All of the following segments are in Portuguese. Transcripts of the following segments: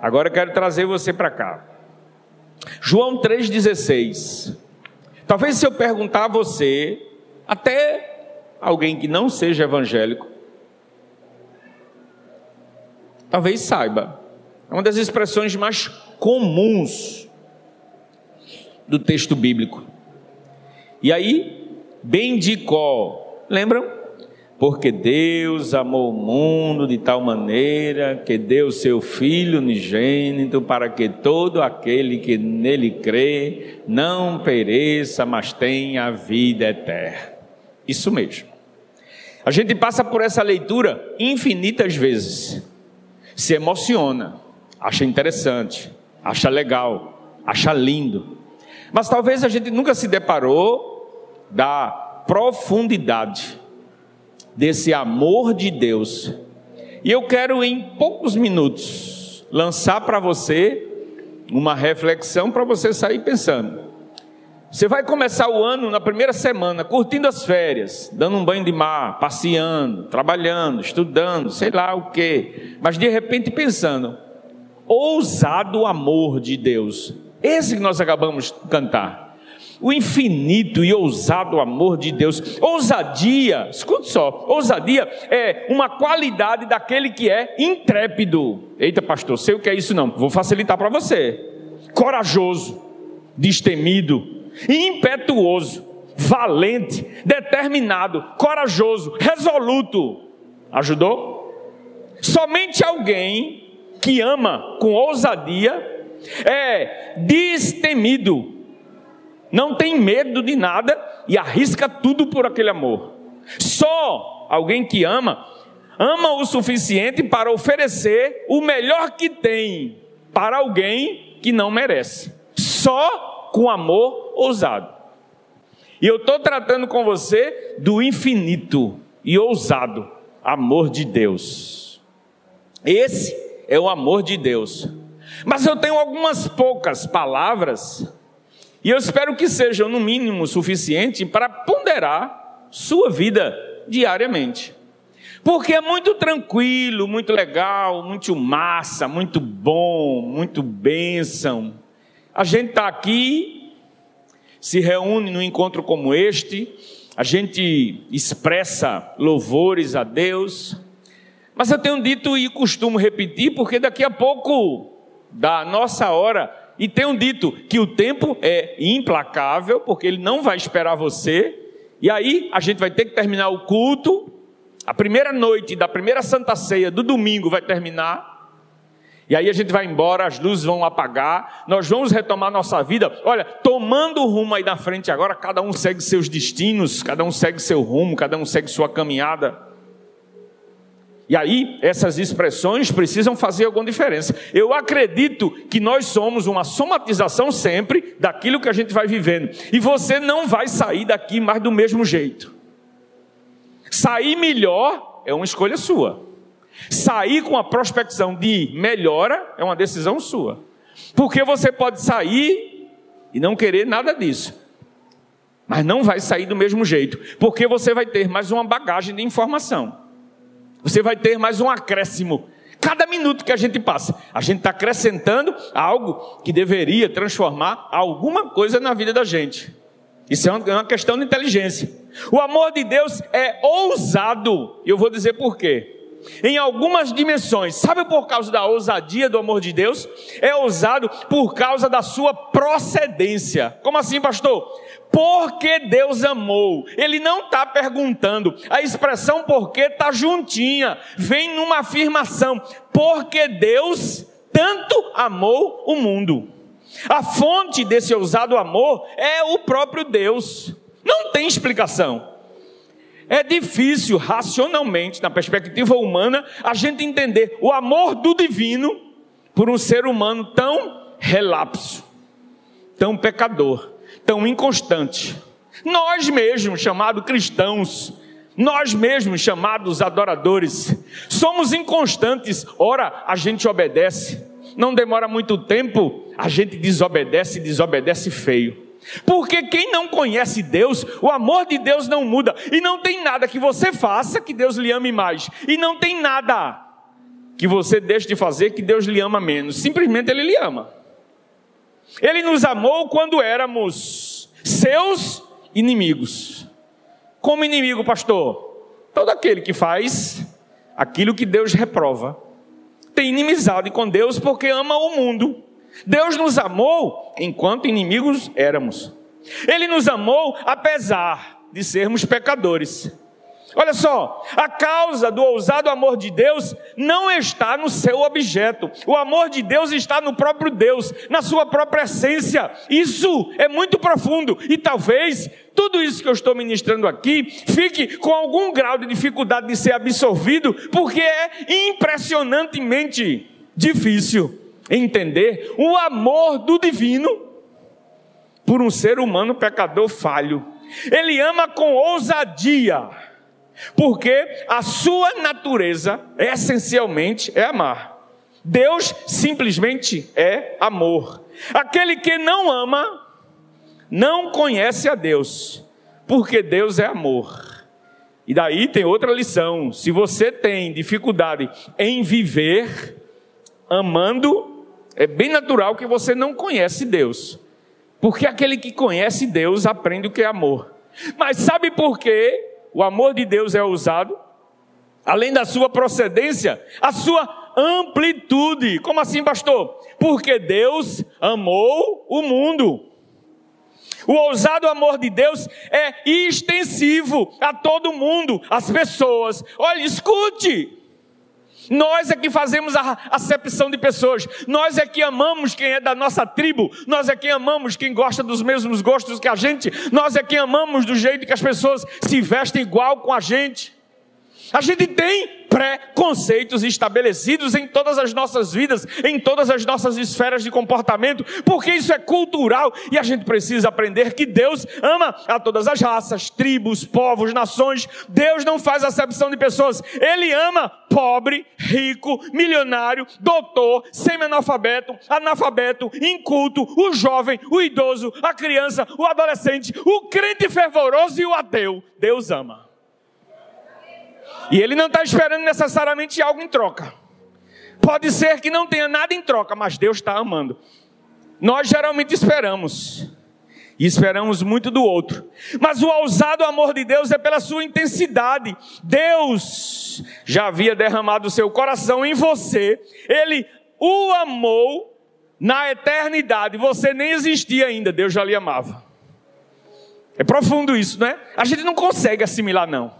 Agora eu quero trazer você para cá. João 3,16. Talvez se eu perguntar a você, até alguém que não seja evangélico, talvez saiba. É uma das expressões mais comuns do texto bíblico. E aí, bendicó, lembram? Porque Deus amou o mundo de tal maneira que deu seu Filho unigênito para que todo aquele que nele crê não pereça, mas tenha a vida eterna. Isso mesmo. A gente passa por essa leitura infinitas vezes, se emociona, acha interessante, acha legal, acha lindo, mas talvez a gente nunca se deparou da profundidade desse amor de Deus. E eu quero, em poucos minutos, lançar para você uma reflexão para você sair pensando. Você vai começar o ano na primeira semana, curtindo as férias, dando um banho de mar, passeando, trabalhando, estudando, sei lá o quê, mas de repente pensando, ousado amor de Deus, esse que nós acabamos de cantar o infinito e ousado amor de Deus. Ousadia, escute só, ousadia é uma qualidade daquele que é intrépido. Eita, pastor, sei o que é isso não, vou facilitar para você. Corajoso, destemido, impetuoso, valente, determinado, corajoso, resoluto. Ajudou? Somente alguém que ama com ousadia é destemido não tem medo de nada e arrisca tudo por aquele amor. Só alguém que ama, ama o suficiente para oferecer o melhor que tem para alguém que não merece. Só com amor ousado. E eu estou tratando com você do infinito e ousado amor de Deus. Esse é o amor de Deus. Mas eu tenho algumas poucas palavras e eu espero que sejam, no mínimo, suficiente para ponderar sua vida diariamente. Porque é muito tranquilo, muito legal, muito massa, muito bom, muito bênção. A gente está aqui, se reúne num encontro como este, a gente expressa louvores a Deus, mas eu tenho dito e costumo repetir, porque daqui a pouco da nossa hora e tenho dito que o tempo é implacável, porque ele não vai esperar você. E aí a gente vai ter que terminar o culto. A primeira noite da primeira Santa Ceia do domingo vai terminar. E aí a gente vai embora, as luzes vão apagar, nós vamos retomar nossa vida. Olha, tomando o rumo aí na frente agora, cada um segue seus destinos, cada um segue seu rumo, cada um segue sua caminhada. E aí, essas expressões precisam fazer alguma diferença. Eu acredito que nós somos uma somatização sempre daquilo que a gente vai vivendo. E você não vai sair daqui mais do mesmo jeito. Sair melhor é uma escolha sua. Sair com a prospecção de melhora é uma decisão sua. Porque você pode sair e não querer nada disso. Mas não vai sair do mesmo jeito. Porque você vai ter mais uma bagagem de informação. Você vai ter mais um acréscimo. Cada minuto que a gente passa, a gente está acrescentando algo que deveria transformar alguma coisa na vida da gente. Isso é uma questão de inteligência. O amor de Deus é ousado, e eu vou dizer por quê. Em algumas dimensões, sabe por causa da ousadia do amor de Deus? É ousado por causa da sua procedência. Como assim, pastor? porque Deus amou. Ele não está perguntando. A expressão porque está juntinha, vem numa afirmação. Porque Deus tanto amou o mundo. A fonte desse ousado amor é o próprio Deus. Não tem explicação. É difícil, racionalmente, na perspectiva humana, a gente entender o amor do divino por um ser humano tão relapso, tão pecador tão inconstante. Nós mesmos, chamados cristãos, nós mesmos, chamados adoradores, somos inconstantes. Ora, a gente obedece, não demora muito tempo, a gente desobedece e desobedece feio. Porque quem não conhece Deus, o amor de Deus não muda, e não tem nada que você faça que Deus lhe ame mais, e não tem nada que você deixe de fazer que Deus lhe ama menos. Simplesmente Ele lhe ama. Ele nos amou quando éramos seus inimigos. Como inimigo, pastor? Todo aquele que faz aquilo que Deus reprova tem inimizade com Deus porque ama o mundo. Deus nos amou enquanto inimigos éramos. Ele nos amou apesar de sermos pecadores. Olha só, a causa do ousado amor de Deus não está no seu objeto. O amor de Deus está no próprio Deus, na sua própria essência. Isso é muito profundo e talvez tudo isso que eu estou ministrando aqui fique com algum grau de dificuldade de ser absorvido, porque é impressionantemente difícil entender o amor do divino por um ser humano pecador falho. Ele ama com ousadia porque a sua natureza, essencialmente, é amar. Deus simplesmente é amor. Aquele que não ama, não conhece a Deus, porque Deus é amor. E daí tem outra lição: se você tem dificuldade em viver amando, é bem natural que você não conhece Deus, porque aquele que conhece Deus aprende o que é amor. Mas sabe por quê? o amor de Deus é usado, além da sua procedência, a sua amplitude. Como assim, pastor? Porque Deus amou o mundo. O ousado amor de Deus é extensivo a todo mundo, as pessoas. Olha, escute. Nós é que fazemos a acepção de pessoas. Nós é que amamos quem é da nossa tribo. Nós é que amamos quem gosta dos mesmos gostos que a gente. Nós é que amamos do jeito que as pessoas se vestem igual com a gente. A gente tem preconceitos estabelecidos em todas as nossas vidas, em todas as nossas esferas de comportamento, porque isso é cultural e a gente precisa aprender que Deus ama a todas as raças, tribos, povos, nações. Deus não faz acepção de pessoas, Ele ama pobre, rico, milionário, doutor, semi-analfabeto, analfabeto, inculto, o jovem, o idoso, a criança, o adolescente, o crente fervoroso e o ateu. Deus ama. E ele não está esperando necessariamente algo em troca. Pode ser que não tenha nada em troca, mas Deus está amando. Nós geralmente esperamos. E esperamos muito do outro. Mas o ousado amor de Deus é pela sua intensidade. Deus já havia derramado o seu coração em você. Ele o amou na eternidade. Você nem existia ainda, Deus já lhe amava. É profundo isso, né? A gente não consegue assimilar, não.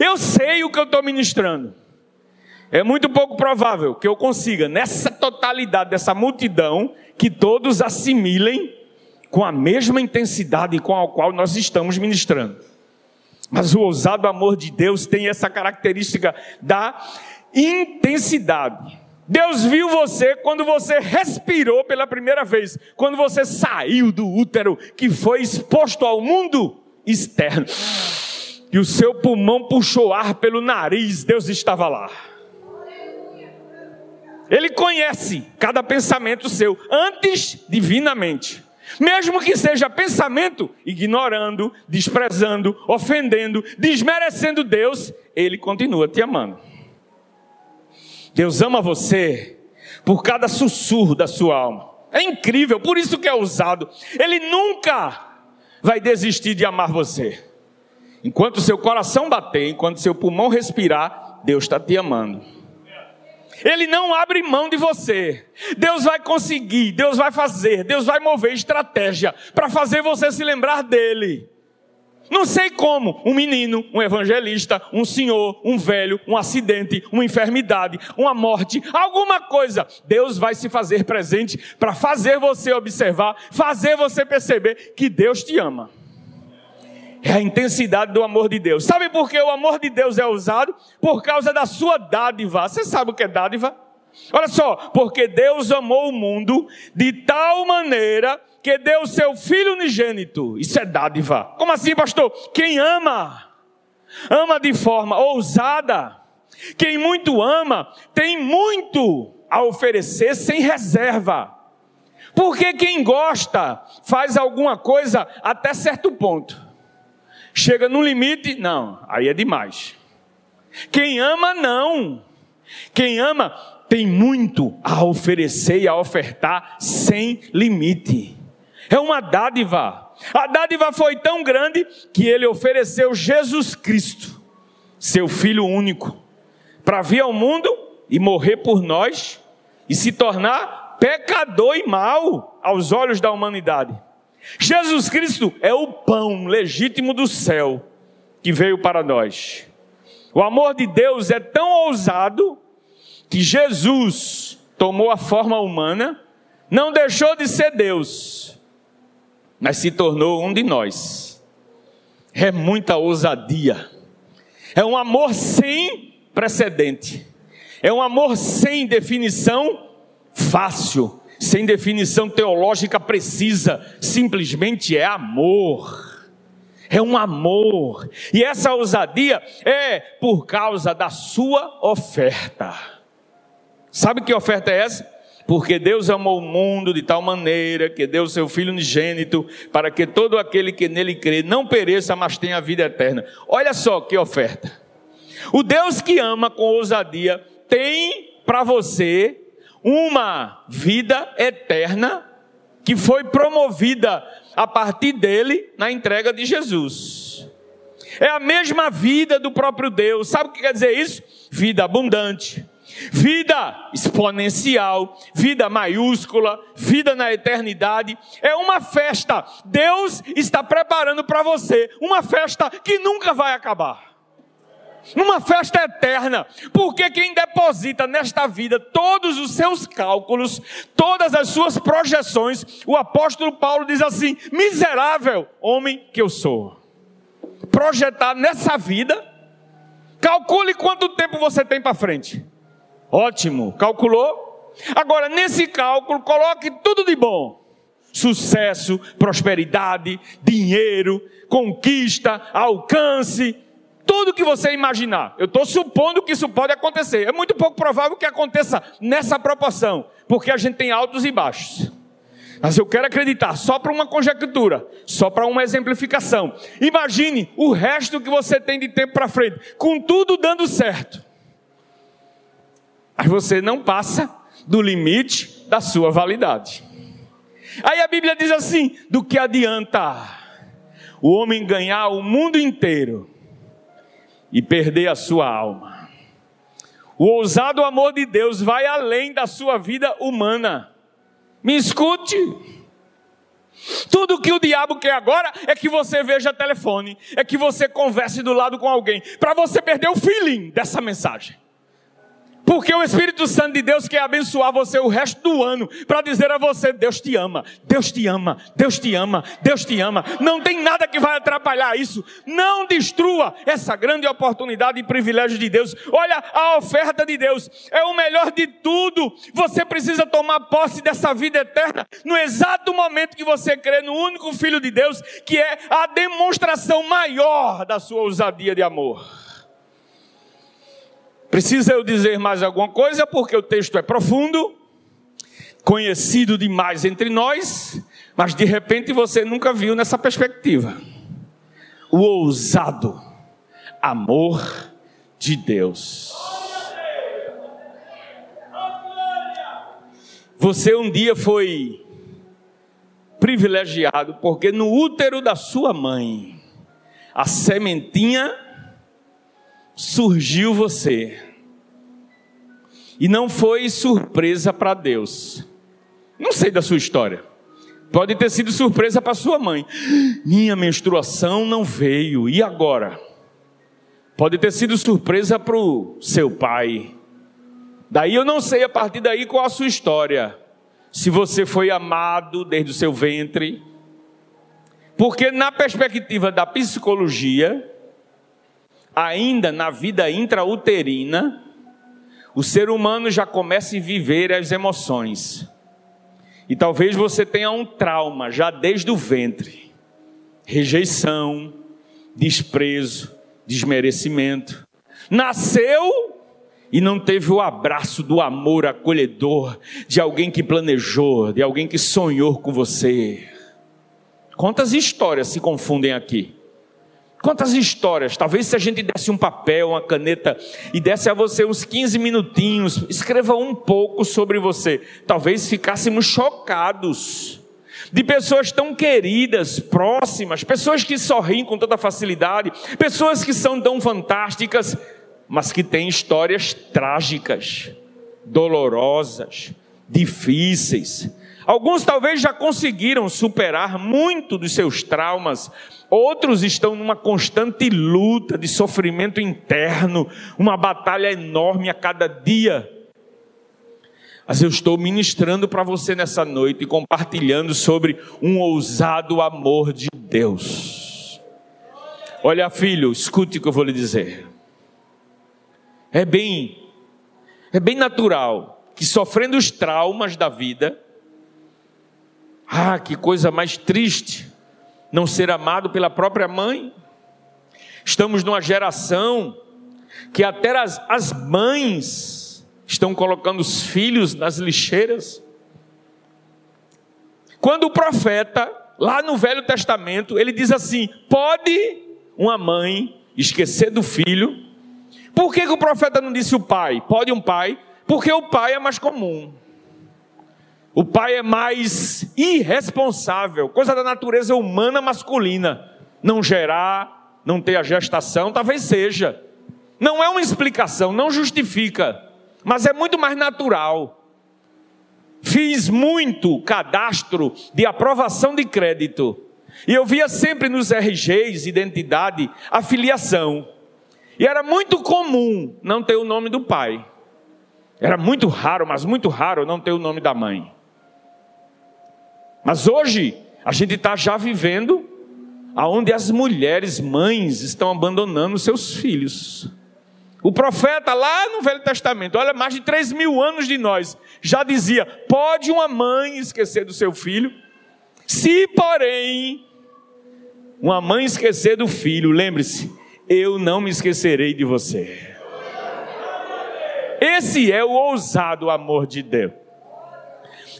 Eu sei o que eu estou ministrando. É muito pouco provável que eu consiga, nessa totalidade dessa multidão, que todos assimilem com a mesma intensidade com a qual nós estamos ministrando. Mas o ousado amor de Deus tem essa característica da intensidade. Deus viu você quando você respirou pela primeira vez, quando você saiu do útero que foi exposto ao mundo externo e o seu pulmão puxou ar pelo nariz, Deus estava lá. Ele conhece cada pensamento seu, antes divinamente. Mesmo que seja pensamento ignorando, desprezando, ofendendo, desmerecendo Deus, Ele continua te amando. Deus ama você por cada sussurro da sua alma. É incrível, por isso que é usado. Ele nunca vai desistir de amar você. Enquanto seu coração bater, enquanto seu pulmão respirar, Deus está te amando. Ele não abre mão de você. Deus vai conseguir, Deus vai fazer, Deus vai mover estratégia para fazer você se lembrar dele. Não sei como, um menino, um evangelista, um senhor, um velho, um acidente, uma enfermidade, uma morte, alguma coisa, Deus vai se fazer presente para fazer você observar, fazer você perceber que Deus te ama. É a intensidade do amor de Deus. Sabe por que o amor de Deus é usado? Por causa da sua dádiva. Você sabe o que é dádiva? Olha só, porque Deus amou o mundo de tal maneira que deu seu filho unigênito. Isso é dádiva. Como assim, pastor? Quem ama, ama de forma ousada. Quem muito ama, tem muito a oferecer sem reserva. Porque quem gosta faz alguma coisa até certo ponto. Chega no limite, não, aí é demais. Quem ama, não. Quem ama tem muito a oferecer e a ofertar sem limite. É uma dádiva. A dádiva foi tão grande que ele ofereceu Jesus Cristo, seu Filho único, para vir ao mundo e morrer por nós e se tornar pecador e mal aos olhos da humanidade. Jesus Cristo é o pão legítimo do céu que veio para nós. O amor de Deus é tão ousado que Jesus tomou a forma humana, não deixou de ser Deus, mas se tornou um de nós. É muita ousadia. É um amor sem precedente. É um amor sem definição fácil, sem definição teológica precisa. Simplesmente é amor é um amor. E essa ousadia é por causa da sua oferta. Sabe que oferta é essa? Porque Deus amou o mundo de tal maneira que deu seu Filho unigênito para que todo aquele que nele crê não pereça, mas tenha vida eterna. Olha só que oferta. O Deus que ama com ousadia tem para você uma vida eterna que foi promovida a partir dele na entrega de Jesus. É a mesma vida do próprio Deus. Sabe o que quer dizer isso? Vida abundante, vida exponencial, vida maiúscula, vida na eternidade. É uma festa. Deus está preparando para você uma festa que nunca vai acabar numa festa eterna, porque quem deposita nesta vida todos os seus cálculos, todas as suas projeções, o apóstolo Paulo diz assim: miserável homem que eu sou. Projetar nessa vida, calcule quanto tempo você tem para frente. Ótimo, calculou? Agora, nesse cálculo, coloque tudo de bom sucesso, prosperidade, dinheiro, conquista, alcance, tudo que você imaginar. Eu estou supondo que isso pode acontecer. É muito pouco provável que aconteça nessa proporção, porque a gente tem altos e baixos. Mas eu quero acreditar, só para uma conjectura, só para uma exemplificação. Imagine o resto que você tem de tempo para frente, com tudo dando certo. Mas você não passa do limite da sua validade. Aí a Bíblia diz assim: do que adianta o homem ganhar o mundo inteiro e perder a sua alma. O ousado amor de Deus vai além da sua vida humana. Me escute. Tudo que o diabo quer agora é que você veja telefone, é que você converse do lado com alguém, para você perder o feeling dessa mensagem. Porque o Espírito Santo de Deus quer abençoar você o resto do ano para dizer a você: Deus te ama, Deus te ama, Deus te ama, Deus te ama. Não tem nada que vai atrapalhar isso. Não destrua essa grande oportunidade e privilégio de Deus. Olha a oferta de Deus, é o melhor de tudo. Você precisa tomar posse dessa vida eterna no exato momento que você crê no único Filho de Deus, que é a demonstração maior da sua ousadia de amor. Precisa eu dizer mais alguma coisa, porque o texto é profundo, conhecido demais entre nós, mas de repente você nunca viu nessa perspectiva. O ousado amor de Deus. Você um dia foi privilegiado, porque no útero da sua mãe, a sementinha surgiu você. E não foi surpresa para Deus. Não sei da sua história. Pode ter sido surpresa para sua mãe. Minha menstruação não veio. E agora? Pode ter sido surpresa para o seu pai. Daí eu não sei a partir daí qual a sua história. Se você foi amado desde o seu ventre. Porque na perspectiva da psicologia, ainda na vida intrauterina, o ser humano já começa a viver as emoções. E talvez você tenha um trauma já desde o ventre: rejeição, desprezo, desmerecimento. Nasceu e não teve o abraço do amor acolhedor de alguém que planejou, de alguém que sonhou com você. Quantas histórias se confundem aqui? Quantas histórias? Talvez se a gente desse um papel, uma caneta e desse a você uns 15 minutinhos, escreva um pouco sobre você. Talvez ficássemos chocados de pessoas tão queridas, próximas, pessoas que sorriem com toda facilidade, pessoas que são tão fantásticas, mas que têm histórias trágicas, dolorosas, difíceis. Alguns talvez já conseguiram superar muito dos seus traumas, outros estão numa constante luta de sofrimento interno, uma batalha enorme a cada dia. Mas eu estou ministrando para você nessa noite e compartilhando sobre um ousado amor de Deus. Olha, filho, escute o que eu vou lhe dizer. É bem, é bem natural que sofrendo os traumas da vida, ah, que coisa mais triste não ser amado pela própria mãe. Estamos numa geração que até as, as mães estão colocando os filhos nas lixeiras. Quando o profeta, lá no Velho Testamento, ele diz assim: pode uma mãe esquecer do filho. Por que, que o profeta não disse o pai? Pode um pai? Porque o pai é mais comum. O pai é mais irresponsável, coisa da natureza humana masculina. Não gerar, não ter a gestação, talvez seja. Não é uma explicação, não justifica, mas é muito mais natural. Fiz muito cadastro de aprovação de crédito. E eu via sempre nos RGs, identidade, a filiação. E era muito comum não ter o nome do pai. Era muito raro, mas muito raro não ter o nome da mãe. Mas hoje a gente está já vivendo aonde as mulheres mães estão abandonando seus filhos. O profeta lá no Velho Testamento, olha, mais de 3 mil anos de nós, já dizia: pode uma mãe esquecer do seu filho? Se, porém, uma mãe esquecer do filho, lembre-se, eu não me esquecerei de você. Esse é o ousado amor de Deus.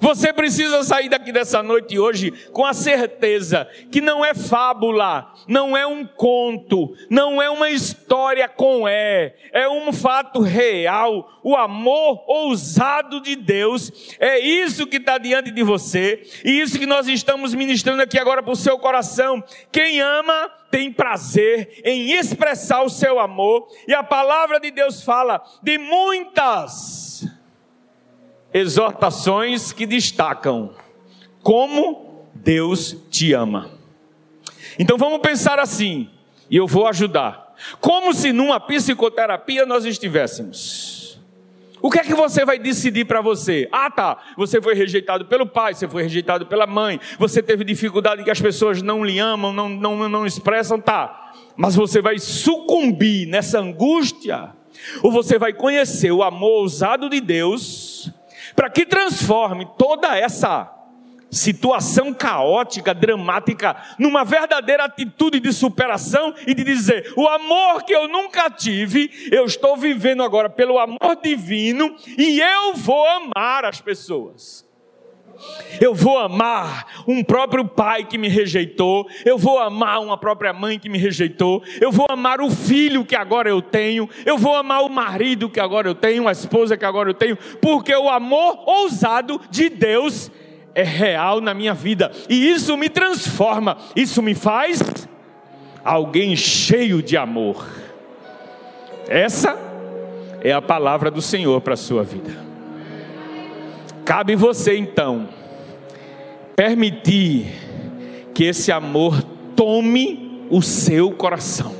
Você precisa sair daqui dessa noite hoje com a certeza que não é fábula, não é um conto, não é uma história com é, é um fato real. O amor ousado de Deus é isso que está diante de você e isso que nós estamos ministrando aqui agora para o seu coração. Quem ama tem prazer em expressar o seu amor e a palavra de Deus fala de muitas exortações que destacam como Deus te ama. Então vamos pensar assim, e eu vou ajudar. Como se numa psicoterapia nós estivéssemos. O que é que você vai decidir para você? Ah, tá. Você foi rejeitado pelo pai, você foi rejeitado pela mãe, você teve dificuldade que as pessoas não lhe amam, não, não, não expressam, tá. Mas você vai sucumbir nessa angústia, ou você vai conhecer o amor ousado de Deus para que transforme toda essa situação caótica, dramática, numa verdadeira atitude de superação e de dizer: o amor que eu nunca tive, eu estou vivendo agora pelo amor divino e eu vou amar as pessoas. Eu vou amar um próprio pai que me rejeitou, eu vou amar uma própria mãe que me rejeitou, eu vou amar o filho que agora eu tenho, eu vou amar o marido que agora eu tenho, a esposa que agora eu tenho, porque o amor ousado de Deus é real na minha vida. E isso me transforma, isso me faz alguém cheio de amor. Essa é a palavra do Senhor para a sua vida. Cabe você então permitir que esse amor tome o seu coração.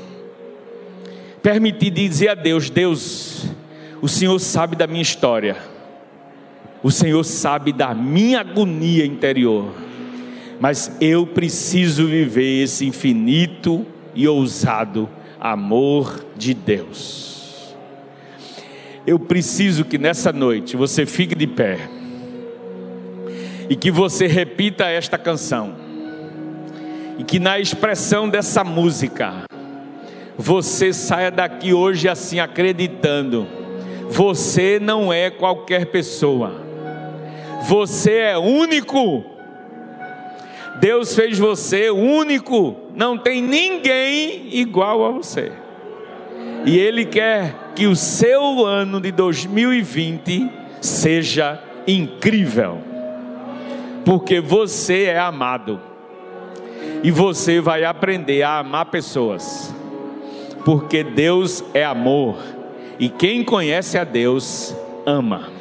Permitir dizer a Deus: Deus, o Senhor sabe da minha história, o Senhor sabe da minha agonia interior, mas eu preciso viver esse infinito e ousado amor de Deus. Eu preciso que nessa noite você fique de pé e que você repita esta canção, e que na expressão dessa música, você saia daqui hoje assim acreditando: você não é qualquer pessoa, você é único, Deus fez você único, não tem ninguém igual a você. E Ele quer que o seu ano de 2020 seja incrível, porque você é amado. E você vai aprender a amar pessoas, porque Deus é amor. E quem conhece a Deus ama.